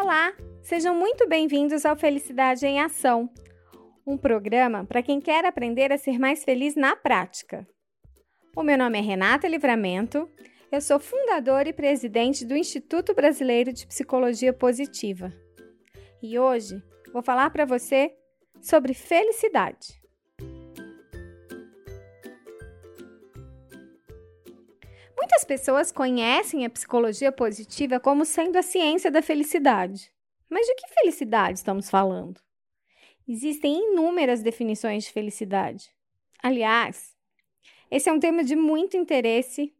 Olá, sejam muito bem-vindos ao Felicidade em Ação, um programa para quem quer aprender a ser mais feliz na prática. O meu nome é Renata Livramento, eu sou fundadora e presidente do Instituto Brasileiro de Psicologia Positiva. E hoje vou falar para você sobre felicidade. Muitas pessoas conhecem a psicologia positiva como sendo a ciência da felicidade. Mas de que felicidade estamos falando? Existem inúmeras definições de felicidade. Aliás, esse é um tema de muito interesse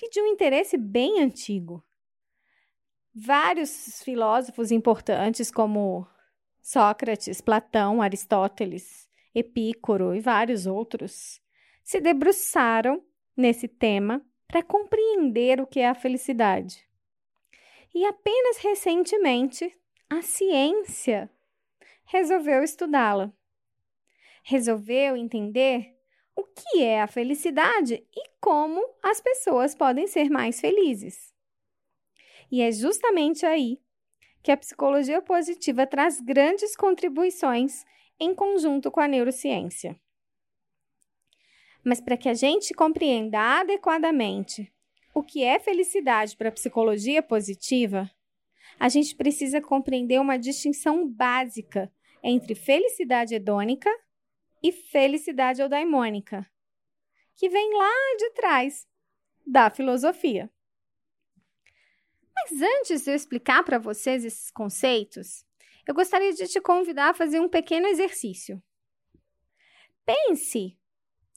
e de um interesse bem antigo. Vários filósofos importantes, como Sócrates, Platão, Aristóteles, Epícoro e vários outros, se debruçaram nesse tema para compreender o que é a felicidade. E apenas recentemente a ciência resolveu estudá-la. Resolveu entender o que é a felicidade e como as pessoas podem ser mais felizes. E é justamente aí que a psicologia positiva traz grandes contribuições em conjunto com a neurociência. Mas para que a gente compreenda adequadamente o que é felicidade para a psicologia positiva, a gente precisa compreender uma distinção básica entre felicidade hedônica e felicidade eudaimônica, que vem lá de trás da filosofia. Mas antes de eu explicar para vocês esses conceitos, eu gostaria de te convidar a fazer um pequeno exercício. Pense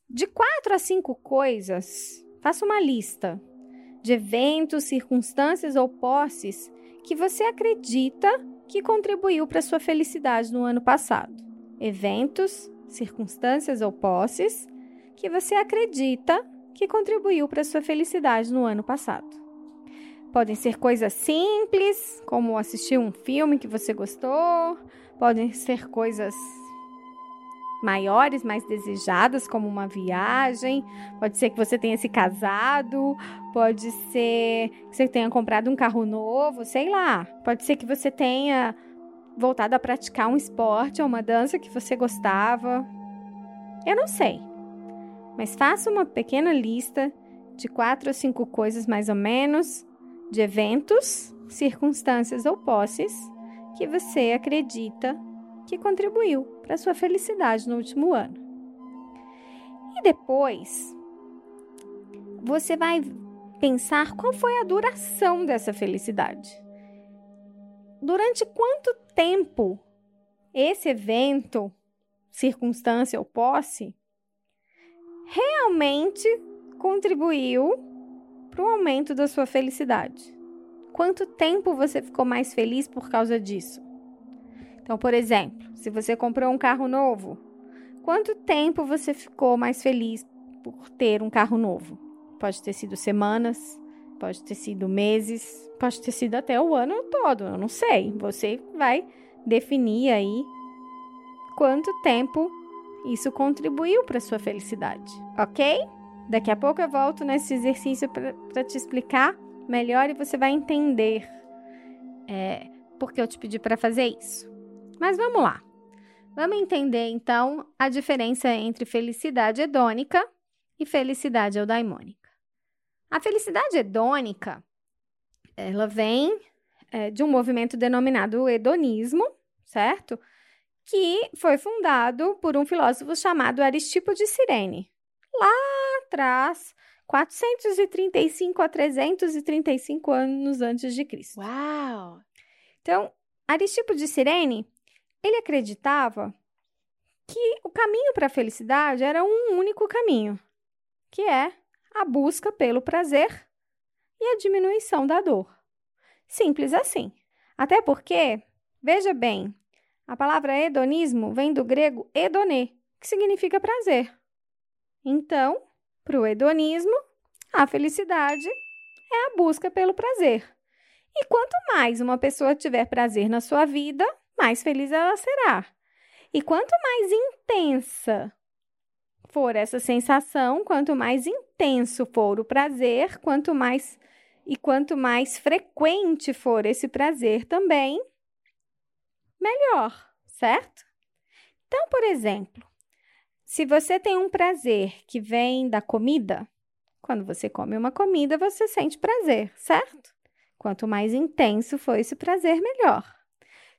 de quatro a cinco coisas, faça uma lista de eventos, circunstâncias ou posses que você acredita que contribuiu para sua felicidade no ano passado. Eventos, circunstâncias ou posses que você acredita que contribuiu para sua felicidade no ano passado. Podem ser coisas simples, como assistir um filme que você gostou, podem ser coisas maiores, mais desejadas, como uma viagem. Pode ser que você tenha se casado, pode ser que você tenha comprado um carro novo, sei lá. Pode ser que você tenha voltado a praticar um esporte ou uma dança que você gostava. Eu não sei. Mas faça uma pequena lista de quatro ou cinco coisas mais ou menos, de eventos, circunstâncias ou posses que você acredita que contribuiu para sua felicidade no último ano. E depois, você vai pensar qual foi a duração dessa felicidade. Durante quanto tempo esse evento, circunstância ou posse realmente contribuiu para o aumento da sua felicidade? Quanto tempo você ficou mais feliz por causa disso? Então, por exemplo, se você comprou um carro novo, quanto tempo você ficou mais feliz por ter um carro novo? Pode ter sido semanas, pode ter sido meses, pode ter sido até o ano todo, eu não sei. Você vai definir aí quanto tempo isso contribuiu para sua felicidade, ok? Daqui a pouco eu volto nesse exercício para te explicar melhor e você vai entender é, porque eu te pedi para fazer isso. Mas vamos lá. Vamos entender então a diferença entre felicidade hedônica e felicidade eudaimônica. A felicidade hedônica, ela vem é, de um movimento denominado hedonismo, certo? Que foi fundado por um filósofo chamado Aristipo de Cirene, lá atrás, 435 a 335 anos antes de Cristo. Uau! Então, Aristipo de Cirene ele acreditava que o caminho para a felicidade era um único caminho, que é a busca pelo prazer e a diminuição da dor. Simples assim. Até porque, veja bem, a palavra hedonismo vem do grego hedonê, que significa prazer. Então, para o hedonismo, a felicidade é a busca pelo prazer. E quanto mais uma pessoa tiver prazer na sua vida, mais feliz ela será. E quanto mais intensa for essa sensação, quanto mais intenso for o prazer, quanto mais E quanto mais frequente for esse prazer também, melhor, certo? Então, por exemplo, se você tem um prazer que vem da comida, quando você come uma comida, você sente prazer, certo? Quanto mais intenso for esse prazer, melhor.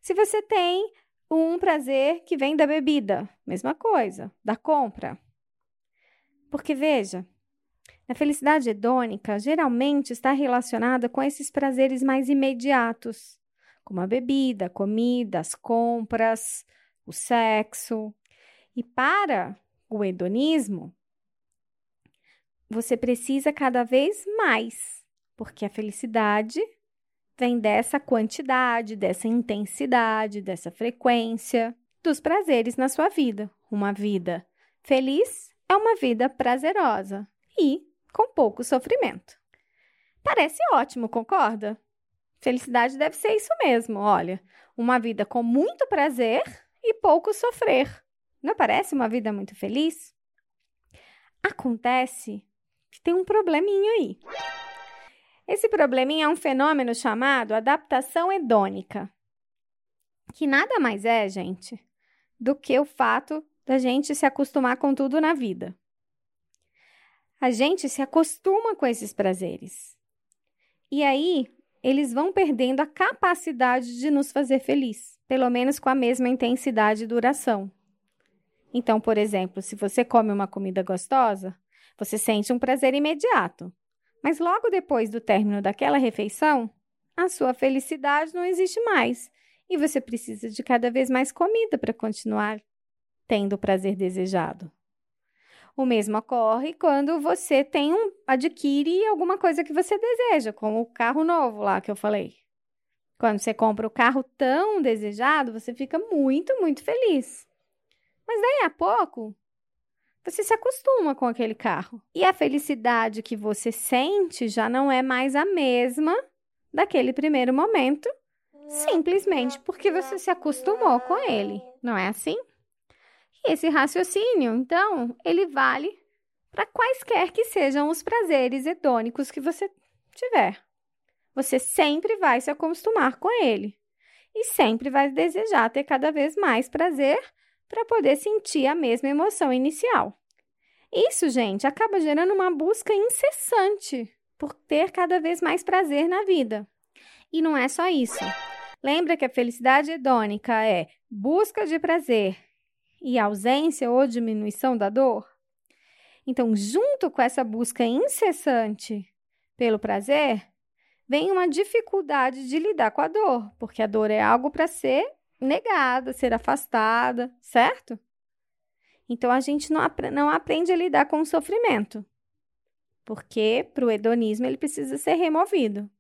Se você tem um prazer que vem da bebida, mesma coisa, da compra. Porque veja, a felicidade hedônica geralmente está relacionada com esses prazeres mais imediatos, como a bebida, a comida, as compras, o sexo. E para o hedonismo, você precisa cada vez mais, porque a felicidade vem dessa quantidade, dessa intensidade, dessa frequência dos prazeres na sua vida. Uma vida feliz é uma vida prazerosa e com pouco sofrimento. Parece ótimo, concorda? Felicidade deve ser isso mesmo, olha, uma vida com muito prazer e pouco sofrer. Não parece uma vida muito feliz? Acontece que tem um probleminha aí. Esse probleminha é um fenômeno chamado adaptação hedônica, que nada mais é, gente, do que o fato da gente se acostumar com tudo na vida. A gente se acostuma com esses prazeres. E aí, eles vão perdendo a capacidade de nos fazer feliz, pelo menos com a mesma intensidade e duração. Então, por exemplo, se você come uma comida gostosa, você sente um prazer imediato. Mas logo depois do término daquela refeição, a sua felicidade não existe mais e você precisa de cada vez mais comida para continuar tendo o prazer desejado. O mesmo ocorre quando você tem um adquire alguma coisa que você deseja, como o carro novo lá que eu falei. Quando você compra o carro tão desejado, você fica muito, muito feliz. Mas daí a pouco, você se acostuma com aquele carro. E a felicidade que você sente já não é mais a mesma daquele primeiro momento, simplesmente porque você se acostumou com ele. Não é assim? E esse raciocínio, então, ele vale para quaisquer que sejam os prazeres hedônicos que você tiver. Você sempre vai se acostumar com ele e sempre vai desejar ter cada vez mais prazer para poder sentir a mesma emoção inicial. Isso, gente, acaba gerando uma busca incessante por ter cada vez mais prazer na vida. E não é só isso. Lembra que a felicidade hedônica é busca de prazer e ausência ou diminuição da dor? Então, junto com essa busca incessante pelo prazer, vem uma dificuldade de lidar com a dor, porque a dor é algo para ser negada, ser afastada, certo? Então a gente não, ap não aprende a lidar com o sofrimento, porque para o hedonismo ele precisa ser removido.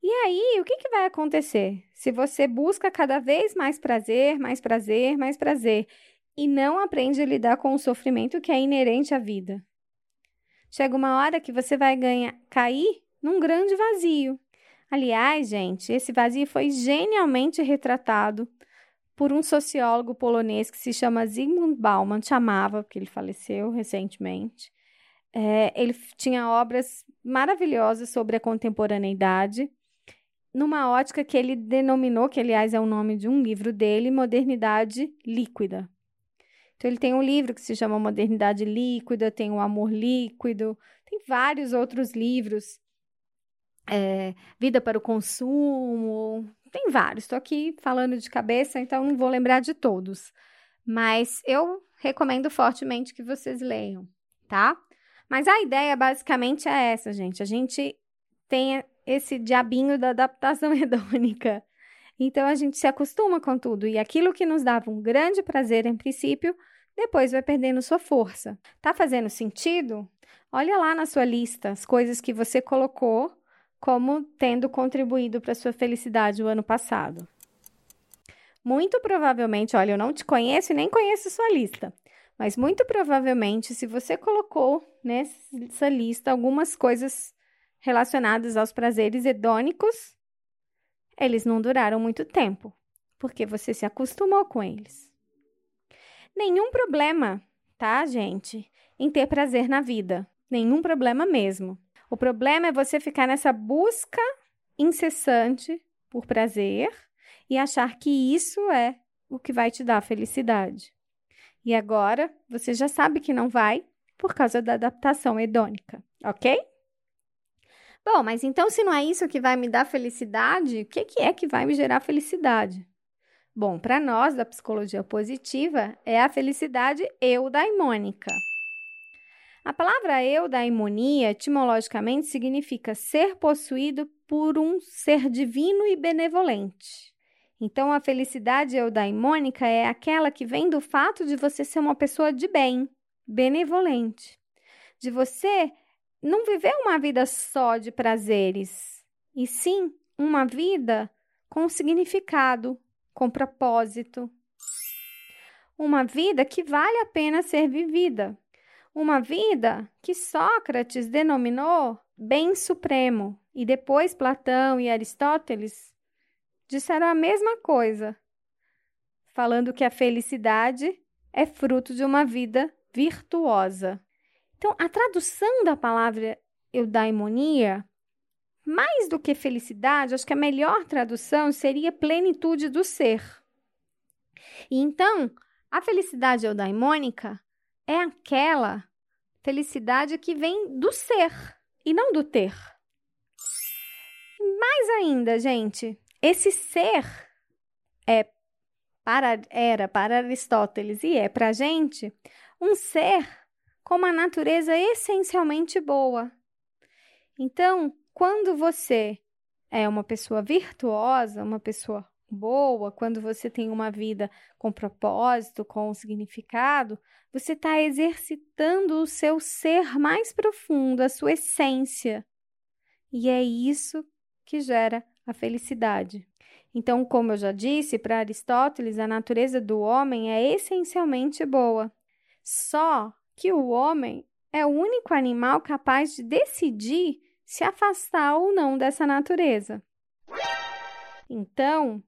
E aí, o que, que vai acontecer? Se você busca cada vez mais prazer, mais prazer, mais prazer, e não aprende a lidar com o sofrimento que é inerente à vida. Chega uma hora que você vai ganhar, cair num grande vazio. Aliás, gente, esse vazio foi genialmente retratado por um sociólogo polonês que se chama Zygmunt Bauman, chamava, porque ele faleceu recentemente. É, ele tinha obras maravilhosas sobre a contemporaneidade, numa ótica que ele denominou, que aliás é o nome de um livro dele, Modernidade Líquida. Então, ele tem um livro que se chama Modernidade Líquida, tem o Amor Líquido, tem vários outros livros é, vida para o consumo, tem vários. Estou aqui falando de cabeça, então não vou lembrar de todos. Mas eu recomendo fortemente que vocês leiam, tá? Mas a ideia basicamente é essa, gente. A gente tem esse diabinho da adaptação hedônica. Então a gente se acostuma com tudo e aquilo que nos dava um grande prazer em princípio, depois vai perdendo sua força. Tá fazendo sentido? Olha lá na sua lista as coisas que você colocou como tendo contribuído para sua felicidade o ano passado. Muito provavelmente, olha, eu não te conheço e nem conheço sua lista, mas muito provavelmente, se você colocou nessa lista algumas coisas relacionadas aos prazeres hedônicos, eles não duraram muito tempo, porque você se acostumou com eles. Nenhum problema, tá, gente, em ter prazer na vida. Nenhum problema mesmo. O problema é você ficar nessa busca incessante por prazer e achar que isso é o que vai te dar felicidade. E agora você já sabe que não vai por causa da adaptação hedônica, ok? Bom, mas então se não é isso que vai me dar felicidade, o que, que é que vai me gerar felicidade? Bom, para nós da psicologia positiva, é a felicidade eudaimônica. A palavra eudaimonia, etimologicamente, significa ser possuído por um ser divino e benevolente. Então, a felicidade eudaimônica é aquela que vem do fato de você ser uma pessoa de bem, benevolente, de você não viver uma vida só de prazeres, e sim uma vida com significado, com propósito. Uma vida que vale a pena ser vivida. Uma vida que Sócrates denominou bem supremo, e depois Platão e Aristóteles disseram a mesma coisa, falando que a felicidade é fruto de uma vida virtuosa. Então, a tradução da palavra eudaimonia, mais do que felicidade, acho que a melhor tradução seria plenitude do ser. E então, a felicidade eudaimônica é aquela felicidade que vem do ser e não do ter. Mais ainda, gente, esse ser é para, era para Aristóteles e é para a gente um ser com uma natureza essencialmente boa. Então, quando você é uma pessoa virtuosa, uma pessoa boa, quando você tem uma vida com propósito, com significado, você está exercitando o seu ser mais profundo, a sua essência. E é isso que gera a felicidade. Então, como eu já disse, para Aristóteles, a natureza do homem é essencialmente boa. Só que o homem é o único animal capaz de decidir se afastar ou não dessa natureza. Então,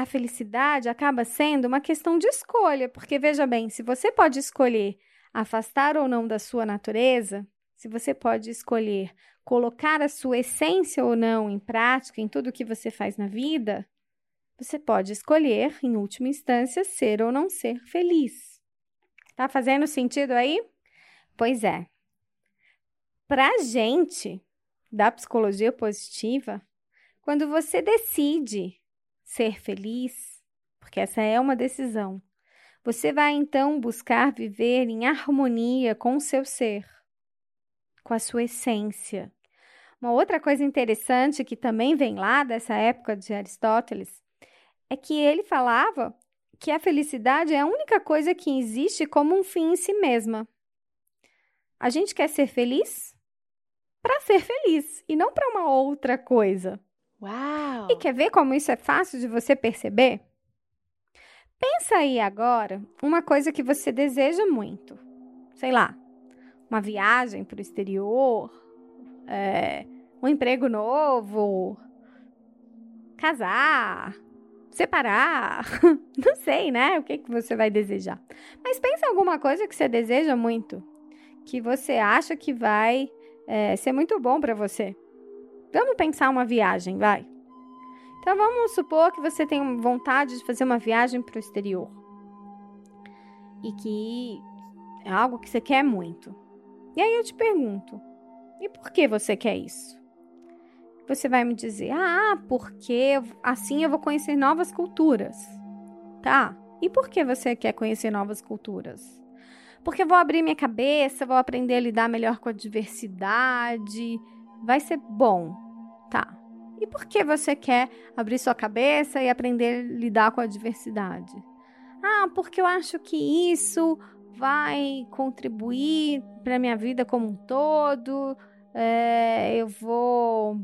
a felicidade acaba sendo uma questão de escolha, porque veja bem, se você pode escolher afastar ou não da sua natureza, se você pode escolher colocar a sua essência ou não em prática em tudo que você faz na vida, você pode escolher, em última instância, ser ou não ser feliz. Tá fazendo sentido aí? Pois é. Para gente da psicologia positiva, quando você decide ser feliz, porque essa é uma decisão, você vai então buscar viver em harmonia com o seu ser, com a sua essência. Uma outra coisa interessante que também vem lá dessa época de Aristóteles é que ele falava que a felicidade é a única coisa que existe como um fim em si mesma. A gente quer ser feliz para ser feliz e não para uma outra coisa. Uau! E quer ver como isso é fácil de você perceber? Pensa aí agora uma coisa que você deseja muito. Sei lá, uma viagem para o exterior, é, um emprego novo, casar, separar, não sei, né? O que, que você vai desejar. Mas pensa em alguma coisa que você deseja muito, que você acha que vai é, ser muito bom para você. Vamos pensar uma viagem, vai. Então vamos supor que você tem vontade de fazer uma viagem para o exterior e que é algo que você quer muito. E aí eu te pergunto: e por que você quer isso? Você vai me dizer, ah, porque assim eu vou conhecer novas culturas. Tá? E por que você quer conhecer novas culturas? Porque eu vou abrir minha cabeça, vou aprender a lidar melhor com a diversidade. Vai ser bom. Tá. E por que você quer abrir sua cabeça e aprender a lidar com a diversidade? Ah, porque eu acho que isso vai contribuir para minha vida como um todo. É, eu vou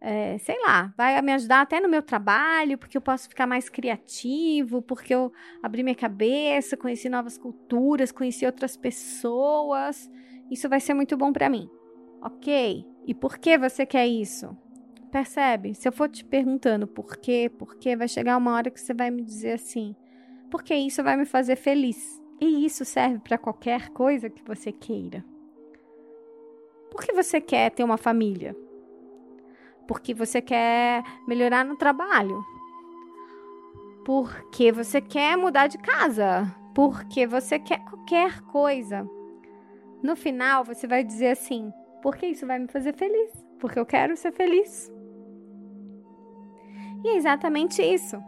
é, sei lá, vai me ajudar até no meu trabalho, porque eu posso ficar mais criativo, porque eu abri minha cabeça, conheci novas culturas, conheci outras pessoas. Isso vai ser muito bom para mim. Ok? E por que você quer isso? Percebe? Se eu for te perguntando por quê, por quê, vai chegar uma hora que você vai me dizer assim: porque isso vai me fazer feliz. E isso serve para qualquer coisa que você queira. Por que você quer ter uma família? Porque você quer melhorar no trabalho? Porque você quer mudar de casa? Porque você quer qualquer coisa? No final, você vai dizer assim: porque isso vai me fazer feliz? Porque eu quero ser feliz. E é exatamente isso.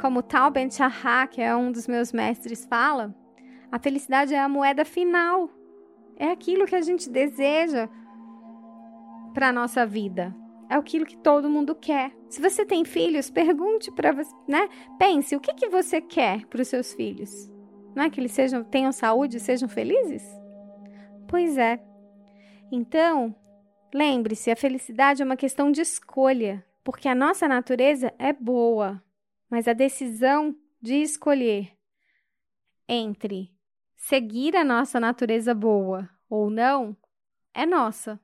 Como Tal Ben Shahar, que é um dos meus mestres, fala, a felicidade é a moeda final. É aquilo que a gente deseja para a nossa vida. É aquilo que todo mundo quer. Se você tem filhos, pergunte para você, né? Pense, o que, que você quer para os seus filhos? Não é que eles sejam, tenham saúde sejam felizes? Pois é. Então, lembre-se, a felicidade é uma questão de escolha, porque a nossa natureza é boa, mas a decisão de escolher entre seguir a nossa natureza boa ou não é nossa.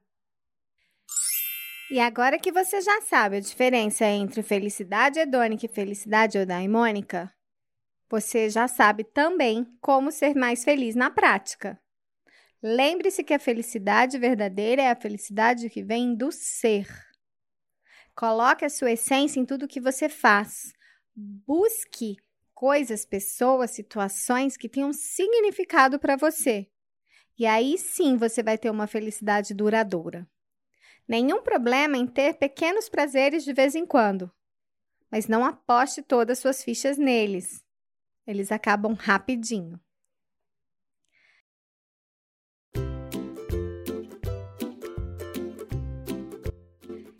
E agora que você já sabe a diferença entre felicidade hedônica e felicidade eudaimônica, você já sabe também como ser mais feliz na prática. Lembre-se que a felicidade verdadeira é a felicidade que vem do ser. Coloque a sua essência em tudo que você faz. Busque coisas, pessoas, situações que tenham significado para você. E aí sim você vai ter uma felicidade duradoura. Nenhum problema em ter pequenos prazeres de vez em quando, mas não aposte todas suas fichas neles. Eles acabam rapidinho.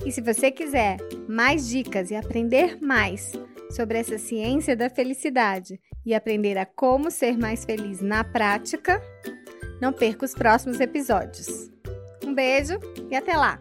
E se você quiser mais dicas e aprender mais sobre essa ciência da felicidade e aprender a como ser mais feliz na prática, não perca os próximos episódios. Um beijo e até lá!